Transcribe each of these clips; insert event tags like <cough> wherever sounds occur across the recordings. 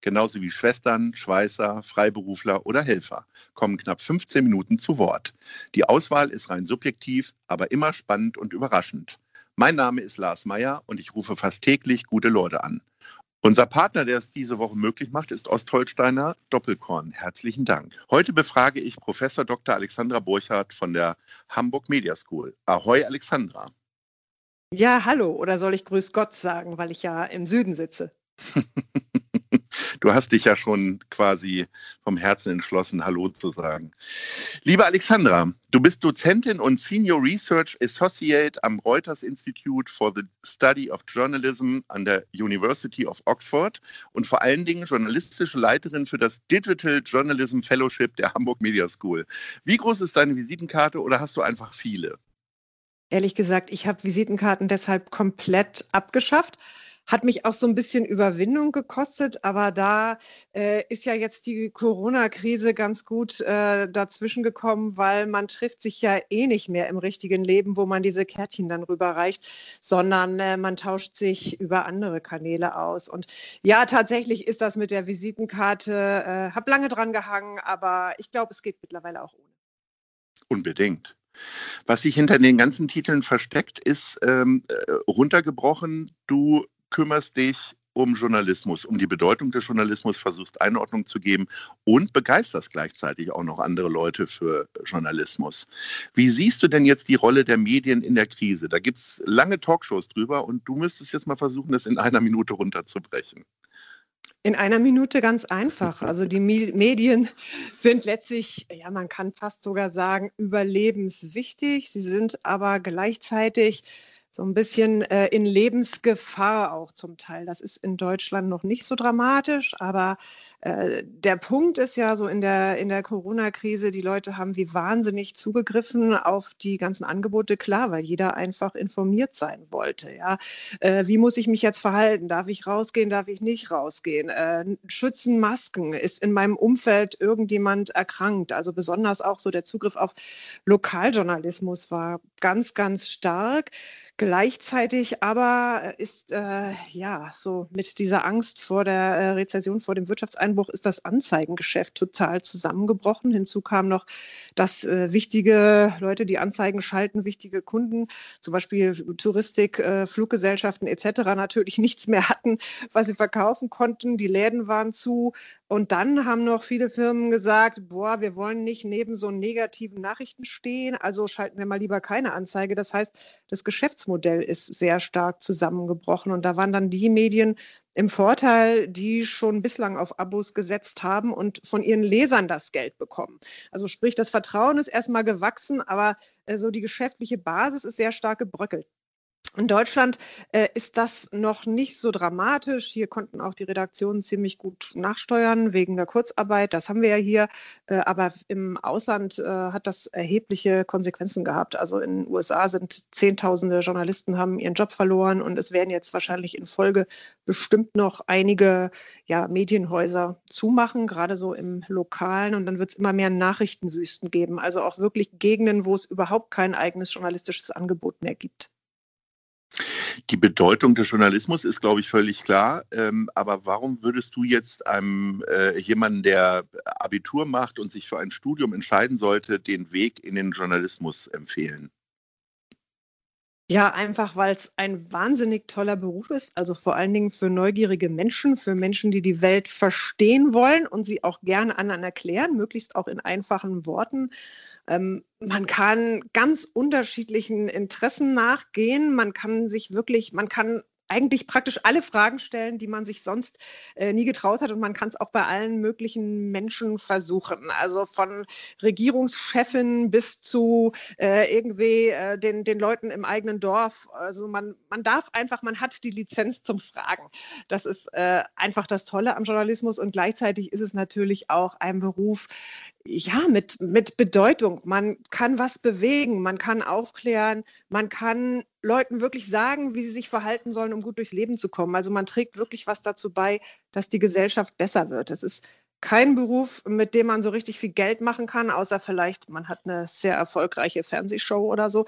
genauso wie Schwestern, Schweißer, Freiberufler oder Helfer, kommen knapp 15 Minuten zu Wort. Die Auswahl ist rein subjektiv, aber immer spannend und überraschend. Mein Name ist Lars Meyer und ich rufe fast täglich gute Leute an. Unser Partner, der es diese Woche möglich macht, ist Ostholsteiner Doppelkorn. Herzlichen Dank. Heute befrage ich Professor Dr. Alexandra Burchardt von der Hamburg Media School. Ahoi, Alexandra. Ja, hallo. Oder soll ich Grüß Gott sagen, weil ich ja im Süden sitze? <laughs> du hast dich ja schon quasi vom Herzen entschlossen, Hallo zu sagen. Liebe Alexandra, du bist Dozentin und Senior Research Associate am Reuters Institute for the Study of Journalism an der University of Oxford und vor allen Dingen journalistische Leiterin für das Digital Journalism Fellowship der Hamburg Media School. Wie groß ist deine Visitenkarte oder hast du einfach viele? Ehrlich gesagt, ich habe Visitenkarten deshalb komplett abgeschafft hat mich auch so ein bisschen Überwindung gekostet, aber da äh, ist ja jetzt die Corona-Krise ganz gut äh, dazwischen gekommen, weil man trifft sich ja eh nicht mehr im richtigen Leben, wo man diese Kärtchen dann rüberreicht, sondern äh, man tauscht sich über andere Kanäle aus. Und ja, tatsächlich ist das mit der Visitenkarte, äh, habe lange dran gehangen, aber ich glaube, es geht mittlerweile auch ohne. Unbedingt. Was sich hinter den ganzen Titeln versteckt, ist ähm, äh, runtergebrochen, du kümmerst dich um Journalismus, um die Bedeutung des Journalismus, versuchst Einordnung zu geben und begeisterst gleichzeitig auch noch andere Leute für Journalismus. Wie siehst du denn jetzt die Rolle der Medien in der Krise? Da gibt es lange Talkshows drüber und du müsstest jetzt mal versuchen, das in einer Minute runterzubrechen. In einer Minute ganz einfach. Also die Medien sind letztlich, ja, man kann fast sogar sagen, überlebenswichtig. Sie sind aber gleichzeitig so ein bisschen äh, in Lebensgefahr auch zum Teil. Das ist in Deutschland noch nicht so dramatisch, aber äh, der Punkt ist ja so in der, in der Corona-Krise, die Leute haben wie wahnsinnig zugegriffen auf die ganzen Angebote, klar, weil jeder einfach informiert sein wollte. Ja? Äh, wie muss ich mich jetzt verhalten? Darf ich rausgehen? Darf ich nicht rausgehen? Äh, schützen Masken? Ist in meinem Umfeld irgendjemand erkrankt? Also besonders auch so der Zugriff auf Lokaljournalismus war ganz, ganz stark. Gleichzeitig aber ist äh, ja so mit dieser Angst vor der äh, Rezession, vor dem Wirtschaftseinbruch, ist das Anzeigengeschäft total zusammengebrochen. Hinzu kam noch, dass äh, wichtige Leute, die Anzeigen schalten, wichtige Kunden, zum Beispiel Touristik, äh, Fluggesellschaften etc., natürlich nichts mehr hatten, was sie verkaufen konnten. Die Läden waren zu. Und dann haben noch viele Firmen gesagt, boah, wir wollen nicht neben so negativen Nachrichten stehen, also schalten wir mal lieber keine Anzeige. Das heißt, das Geschäftsmodell ist sehr stark zusammengebrochen. Und da waren dann die Medien im Vorteil, die schon bislang auf Abos gesetzt haben und von ihren Lesern das Geld bekommen. Also sprich, das Vertrauen ist erstmal gewachsen, aber äh, so die geschäftliche Basis ist sehr stark gebröckelt. In Deutschland äh, ist das noch nicht so dramatisch. Hier konnten auch die Redaktionen ziemlich gut nachsteuern wegen der Kurzarbeit. Das haben wir ja hier. Äh, aber im Ausland äh, hat das erhebliche Konsequenzen gehabt. Also in den USA sind Zehntausende Journalisten haben ihren Job verloren und es werden jetzt wahrscheinlich in Folge bestimmt noch einige ja, Medienhäuser zumachen, gerade so im Lokalen. Und dann wird es immer mehr Nachrichtenwüsten geben. Also auch wirklich Gegenden, wo es überhaupt kein eigenes journalistisches Angebot mehr gibt. Die Bedeutung des Journalismus ist, glaube ich, völlig klar. Ähm, aber warum würdest du jetzt einem äh, jemanden, der Abitur macht und sich für ein Studium entscheiden sollte, den Weg in den Journalismus empfehlen? Ja, einfach weil es ein wahnsinnig toller Beruf ist, also vor allen Dingen für neugierige Menschen, für Menschen, die die Welt verstehen wollen und sie auch gerne anderen erklären, möglichst auch in einfachen Worten. Ähm, man kann ganz unterschiedlichen Interessen nachgehen. Man kann sich wirklich, man kann eigentlich praktisch alle Fragen stellen, die man sich sonst äh, nie getraut hat. Und man kann es auch bei allen möglichen Menschen versuchen. Also von Regierungschefin bis zu äh, irgendwie äh, den, den Leuten im eigenen Dorf. Also man, man darf einfach, man hat die Lizenz zum Fragen. Das ist äh, einfach das Tolle am Journalismus. Und gleichzeitig ist es natürlich auch ein Beruf, ja, mit, mit Bedeutung. Man kann was bewegen, man kann aufklären, man kann Leuten wirklich sagen, wie sie sich verhalten sollen, um gut durchs Leben zu kommen. Also man trägt wirklich was dazu bei, dass die Gesellschaft besser wird. Es ist kein Beruf, mit dem man so richtig viel Geld machen kann, außer vielleicht, man hat eine sehr erfolgreiche Fernsehshow oder so.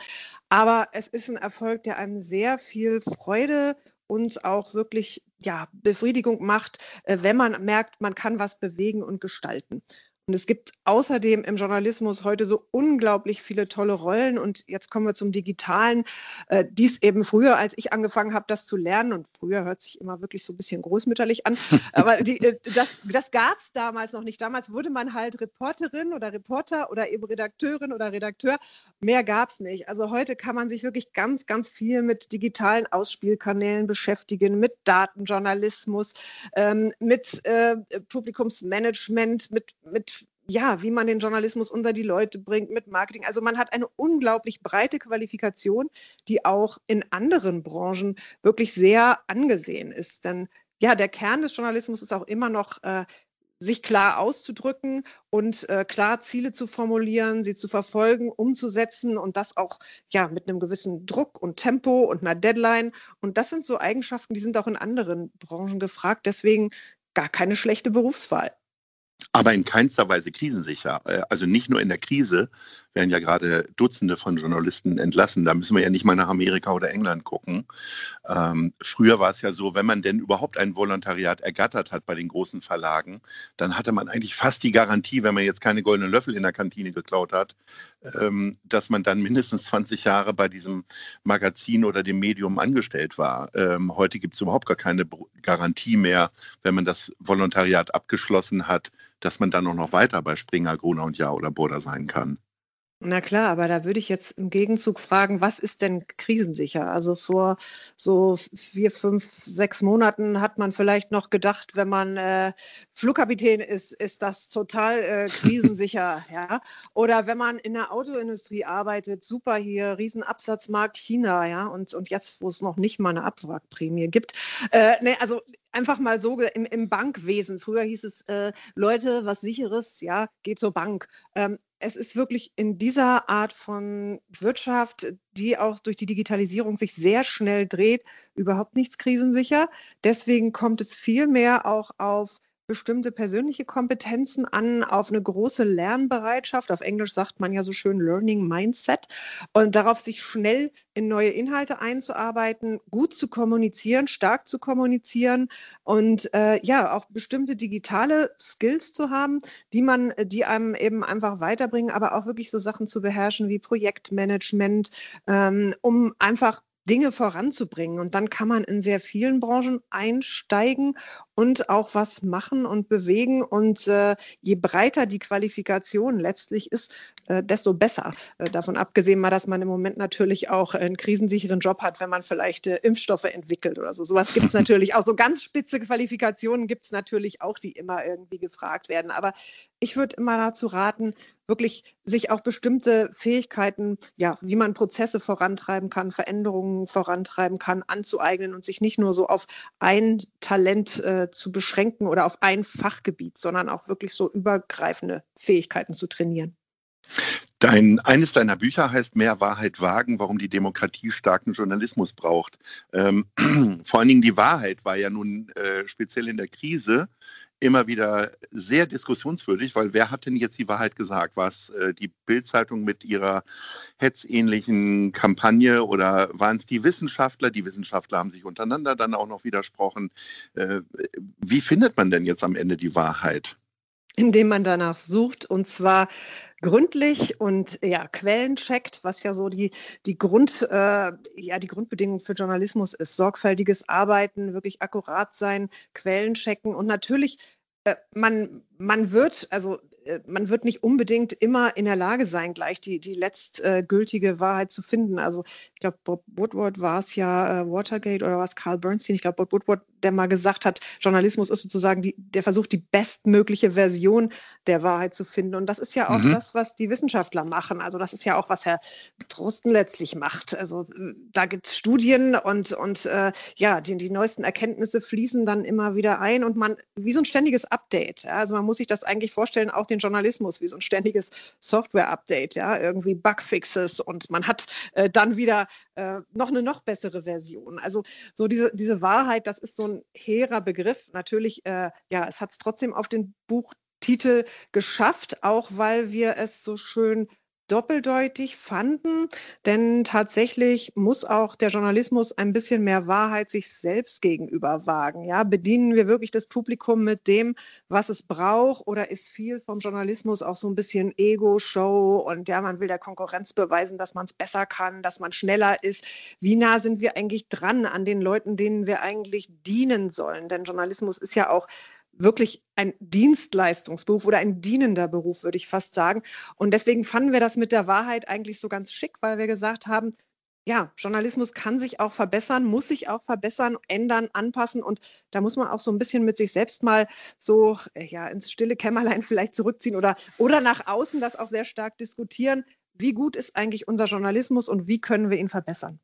Aber es ist ein Erfolg, der einem sehr viel Freude und auch wirklich ja, Befriedigung macht, äh, wenn man merkt, man kann was bewegen und gestalten. Und es gibt außerdem im Journalismus heute so unglaublich viele tolle Rollen. Und jetzt kommen wir zum Digitalen. Äh, dies eben früher, als ich angefangen habe, das zu lernen. Und früher hört sich immer wirklich so ein bisschen großmütterlich an. <laughs> Aber die, äh, das, das gab es damals noch nicht. Damals wurde man halt Reporterin oder Reporter oder eben Redakteurin oder Redakteur. Mehr gab es nicht. Also heute kann man sich wirklich ganz, ganz viel mit digitalen Ausspielkanälen beschäftigen, mit Datenjournalismus, ähm, mit äh, Publikumsmanagement, mit, mit ja, wie man den Journalismus unter die Leute bringt mit Marketing. Also man hat eine unglaublich breite Qualifikation, die auch in anderen Branchen wirklich sehr angesehen ist. Denn ja, der Kern des Journalismus ist auch immer noch äh, sich klar auszudrücken und äh, klar Ziele zu formulieren, sie zu verfolgen, umzusetzen und das auch ja mit einem gewissen Druck und Tempo und einer Deadline. Und das sind so Eigenschaften, die sind auch in anderen Branchen gefragt. Deswegen gar keine schlechte Berufswahl aber in keinster Weise krisensicher. Äh, also nicht nur in der Krise werden ja gerade Dutzende von Journalisten entlassen. Da müssen wir ja nicht mal nach Amerika oder England gucken. Ähm, früher war es ja so, wenn man denn überhaupt ein Volontariat ergattert hat bei den großen Verlagen, dann hatte man eigentlich fast die Garantie, wenn man jetzt keine goldenen Löffel in der Kantine geklaut hat, ähm, dass man dann mindestens 20 Jahre bei diesem Magazin oder dem Medium angestellt war. Ähm, heute gibt es überhaupt gar keine Garantie mehr, wenn man das Volontariat abgeschlossen hat, dass man dann auch noch weiter bei Springer, Gruner und Ja oder Burda sein kann. Na klar, aber da würde ich jetzt im Gegenzug fragen, was ist denn krisensicher? Also vor so vier, fünf, sechs Monaten hat man vielleicht noch gedacht, wenn man äh, Flugkapitän ist, ist das total äh, krisensicher, <laughs> ja. Oder wenn man in der Autoindustrie arbeitet, super hier, Riesenabsatzmarkt China, ja. Und, und jetzt, wo es noch nicht mal eine Abwrackprämie gibt. Äh, nee, also einfach mal so im, im Bankwesen. Früher hieß es, äh, Leute, was sicheres, ja, geht zur Bank. Ähm, es ist wirklich in dieser Art von Wirtschaft, die auch durch die Digitalisierung sich sehr schnell dreht, überhaupt nichts krisensicher. Deswegen kommt es viel mehr auch auf bestimmte persönliche Kompetenzen an, auf eine große Lernbereitschaft. Auf Englisch sagt man ja so schön Learning Mindset und darauf sich schnell in neue Inhalte einzuarbeiten, gut zu kommunizieren, stark zu kommunizieren und äh, ja, auch bestimmte digitale Skills zu haben, die man, die einem eben einfach weiterbringen, aber auch wirklich so Sachen zu beherrschen wie Projektmanagement, ähm, um einfach Dinge voranzubringen. Und dann kann man in sehr vielen Branchen einsteigen und auch was machen und bewegen. Und äh, je breiter die Qualifikation letztlich ist, äh, desto besser. Äh, davon abgesehen mal, dass man im Moment natürlich auch einen krisensicheren Job hat, wenn man vielleicht äh, Impfstoffe entwickelt oder so. Sowas gibt es natürlich auch. So ganz spitze Qualifikationen gibt es natürlich auch, die immer irgendwie gefragt werden. Aber ich würde immer dazu raten, wirklich sich auch bestimmte Fähigkeiten, ja, wie man Prozesse vorantreiben kann, Veränderungen vorantreiben kann, anzueignen und sich nicht nur so auf ein Talent äh, zu beschränken oder auf ein Fachgebiet, sondern auch wirklich so übergreifende Fähigkeiten zu trainieren. Dein, eines deiner Bücher heißt Mehr Wahrheit wagen, warum die Demokratie starken Journalismus braucht. Ähm, <clears throat> vor allen Dingen die Wahrheit war ja nun äh, speziell in der Krise immer wieder sehr diskussionswürdig, weil wer hat denn jetzt die Wahrheit gesagt? War es äh, die Bildzeitung mit ihrer hetzähnlichen Kampagne oder waren es die Wissenschaftler? Die Wissenschaftler haben sich untereinander dann auch noch widersprochen. Äh, wie findet man denn jetzt am Ende die Wahrheit? Indem man danach sucht und zwar gründlich und ja, Quellen checkt, was ja so die, die, Grund, äh, ja, die Grundbedingung für Journalismus ist. Sorgfältiges Arbeiten, wirklich akkurat sein, Quellen checken und natürlich äh, man, man wird, also man wird nicht unbedingt immer in der Lage sein, gleich die, die letztgültige Wahrheit zu finden. Also ich glaube, Bob Woodward war es ja, äh, Watergate oder war es Carl Bernstein? Ich glaube, Bob Woodward, der mal gesagt hat, Journalismus ist sozusagen die, der Versuch, die bestmögliche Version der Wahrheit zu finden. Und das ist ja auch mhm. das, was die Wissenschaftler machen. Also das ist ja auch, was Herr Trosten letztlich macht. Also da gibt es Studien und, und äh, ja, die, die neuesten Erkenntnisse fließen dann immer wieder ein und man, wie so ein ständiges Update. Ja? Also man muss sich das eigentlich vorstellen, auch den Journalismus wie so ein ständiges Software-Update, ja, irgendwie Bugfixes und man hat äh, dann wieder äh, noch eine noch bessere Version. Also so diese, diese Wahrheit, das ist so ein hehrer Begriff. Natürlich, äh, ja, es hat es trotzdem auf den Buchtitel geschafft, auch weil wir es so schön doppeldeutig fanden, denn tatsächlich muss auch der Journalismus ein bisschen mehr Wahrheit sich selbst gegenüber wagen. Ja, bedienen wir wirklich das Publikum mit dem, was es braucht, oder ist viel vom Journalismus auch so ein bisschen Ego-Show und ja, man will der Konkurrenz beweisen, dass man es besser kann, dass man schneller ist. Wie nah sind wir eigentlich dran an den Leuten, denen wir eigentlich dienen sollen? Denn Journalismus ist ja auch wirklich ein Dienstleistungsberuf oder ein dienender Beruf, würde ich fast sagen. Und deswegen fanden wir das mit der Wahrheit eigentlich so ganz schick, weil wir gesagt haben, ja, Journalismus kann sich auch verbessern, muss sich auch verbessern, ändern, anpassen. Und da muss man auch so ein bisschen mit sich selbst mal so äh, ja, ins stille Kämmerlein <laughs> vielleicht zurückziehen oder, oder nach außen das auch sehr stark diskutieren. Wie gut ist eigentlich unser Journalismus und wie können wir ihn verbessern?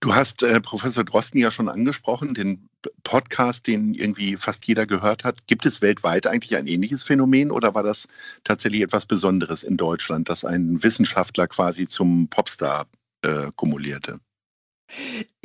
Du hast äh, Professor Drosten ja schon angesprochen, den Podcast, den irgendwie fast jeder gehört hat. Gibt es weltweit eigentlich ein ähnliches Phänomen oder war das tatsächlich etwas Besonderes in Deutschland, dass ein Wissenschaftler quasi zum Popstar äh, kumulierte?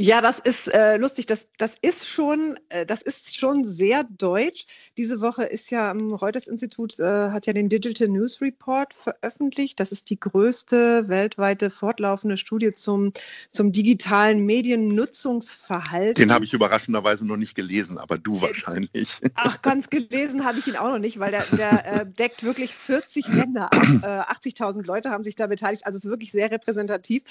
Ja, das ist äh, lustig. Das, das, ist schon, äh, das ist schon sehr deutsch. Diese Woche ist ja am Reuters-Institut, äh, hat ja den Digital News Report veröffentlicht. Das ist die größte weltweite fortlaufende Studie zum, zum digitalen Mediennutzungsverhalten. Den habe ich überraschenderweise noch nicht gelesen, aber du wahrscheinlich. Ach, ganz gelesen habe ich ihn auch noch nicht, weil der, der äh, deckt wirklich 40 Länder ab. 80.000 <clears throat> äh, Leute haben sich da beteiligt. Also es ist wirklich sehr repräsentativ.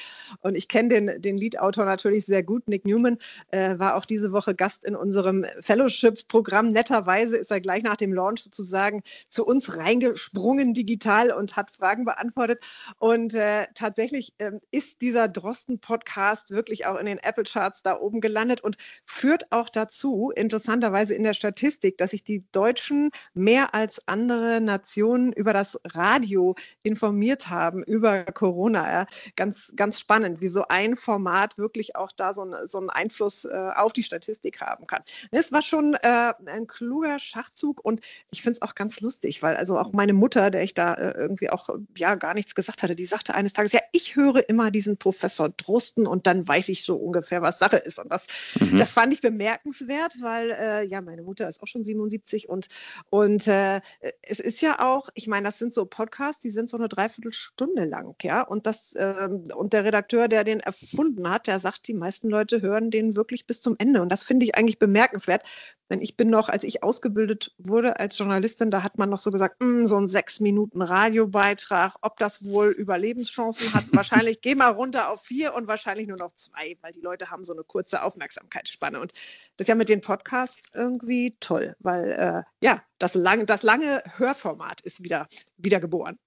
Und ich kenne den, den Lead-Autor natürlich natürlich sehr gut. Nick Newman äh, war auch diese Woche Gast in unserem Fellowship-Programm. Netterweise ist er gleich nach dem Launch sozusagen zu uns reingesprungen digital und hat Fragen beantwortet. Und äh, tatsächlich äh, ist dieser Drosten-Podcast wirklich auch in den Apple-Charts da oben gelandet und führt auch dazu, interessanterweise in der Statistik, dass sich die Deutschen mehr als andere Nationen über das Radio informiert haben, über Corona. Ja. Ganz, ganz spannend, wie so ein Format wirklich auch da so, ein, so einen Einfluss äh, auf die Statistik haben kann. Es war schon äh, ein kluger Schachzug und ich finde es auch ganz lustig, weil also auch meine Mutter, der ich da äh, irgendwie auch ja gar nichts gesagt hatte, die sagte eines Tages, ja, ich höre immer diesen Professor Drosten und dann weiß ich so ungefähr, was Sache ist. Und das, mhm. das fand ich bemerkenswert, weil äh, ja, meine Mutter ist auch schon 77 und, und äh, es ist ja auch, ich meine, das sind so Podcasts, die sind so eine Dreiviertelstunde lang, ja. Und das, ähm, und der Redakteur, der den erfunden hat, der sagt, die meisten Leute hören den wirklich bis zum Ende. Und das finde ich eigentlich bemerkenswert. Denn ich bin noch, als ich ausgebildet wurde als Journalistin, da hat man noch so gesagt, mm, so ein sechs Minuten Radiobeitrag, ob das wohl Überlebenschancen hat. <laughs> wahrscheinlich geh mal runter auf vier und wahrscheinlich nur noch zwei, weil die Leute haben so eine kurze Aufmerksamkeitsspanne. Und das ist ja mit den Podcasts irgendwie toll, weil äh, ja, das, lang, das lange Hörformat ist wieder, wieder geboren.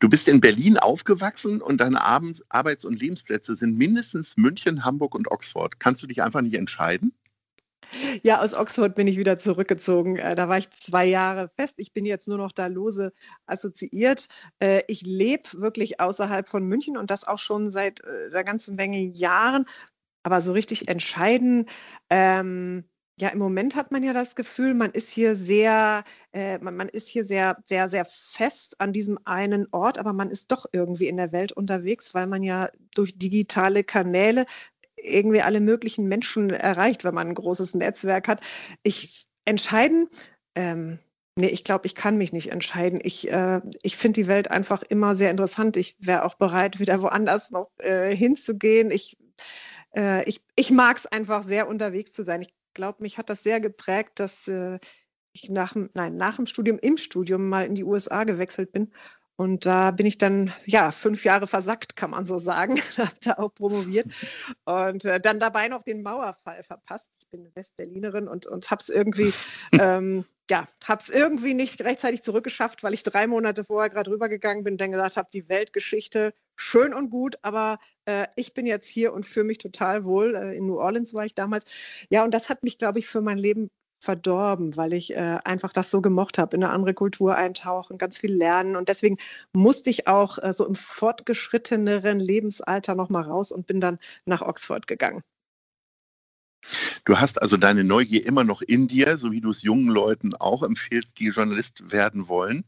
Du bist in Berlin aufgewachsen und deine Arbeits- und Lebensplätze sind mindestens München, Hamburg und Oxford. Kannst du dich einfach nicht entscheiden? Ja, aus Oxford bin ich wieder zurückgezogen. Äh, da war ich zwei Jahre fest. Ich bin jetzt nur noch da lose assoziiert. Äh, ich lebe wirklich außerhalb von München und das auch schon seit äh, der ganzen Menge Jahren. Aber so richtig entscheiden, ähm, ja, im Moment hat man ja das Gefühl, man ist hier sehr, äh, man, man ist hier sehr, sehr, sehr fest an diesem einen Ort, aber man ist doch irgendwie in der Welt unterwegs, weil man ja durch digitale Kanäle irgendwie alle möglichen Menschen erreicht, wenn man ein großes Netzwerk hat. Ich entscheiden, ähm, nee, ich glaube, ich kann mich nicht entscheiden. Ich, äh, ich finde die Welt einfach immer sehr interessant. Ich wäre auch bereit, wieder woanders noch äh, hinzugehen. Ich, äh, ich, ich mag es einfach sehr unterwegs zu sein. Ich glaube, mich hat das sehr geprägt, dass äh, ich nach nein, nach dem Studium, im Studium mal in die USA gewechselt bin. Und da bin ich dann, ja, fünf Jahre versackt, kann man so sagen. <laughs> habe da auch promoviert und äh, dann dabei noch den Mauerfall verpasst. Ich bin Westberlinerin und, und habe es irgendwie, <laughs> ähm, ja, habe es irgendwie nicht rechtzeitig zurückgeschafft, weil ich drei Monate vorher gerade rübergegangen bin, dann gesagt habe, die Weltgeschichte schön und gut, aber äh, ich bin jetzt hier und fühle mich total wohl. Äh, in New Orleans war ich damals. Ja, und das hat mich, glaube ich, für mein Leben verdorben, weil ich äh, einfach das so gemocht habe, in eine andere Kultur eintauchen, ganz viel lernen. Und deswegen musste ich auch äh, so im fortgeschritteneren Lebensalter nochmal raus und bin dann nach Oxford gegangen. Du hast also deine Neugier immer noch in dir, so wie du es jungen Leuten auch empfiehlst, die Journalist werden wollen.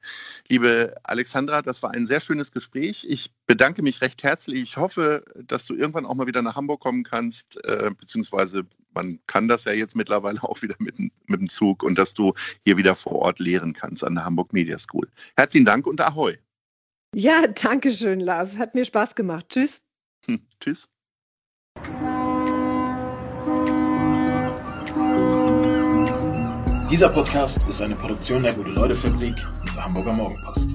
Liebe Alexandra, das war ein sehr schönes Gespräch. Ich bedanke mich recht herzlich. Ich hoffe, dass du irgendwann auch mal wieder nach Hamburg kommen kannst, äh, beziehungsweise man kann das ja jetzt mittlerweile auch wieder mit, mit dem Zug und dass du hier wieder vor Ort lehren kannst an der Hamburg Media School. Herzlichen Dank und Ahoi. Ja, danke schön, Lars. Hat mir Spaß gemacht. Tschüss. Hm, <laughs> tschüss. Dieser Podcast ist eine Produktion der Gute-Leute-Fabrik und der Hamburger Morgenpost.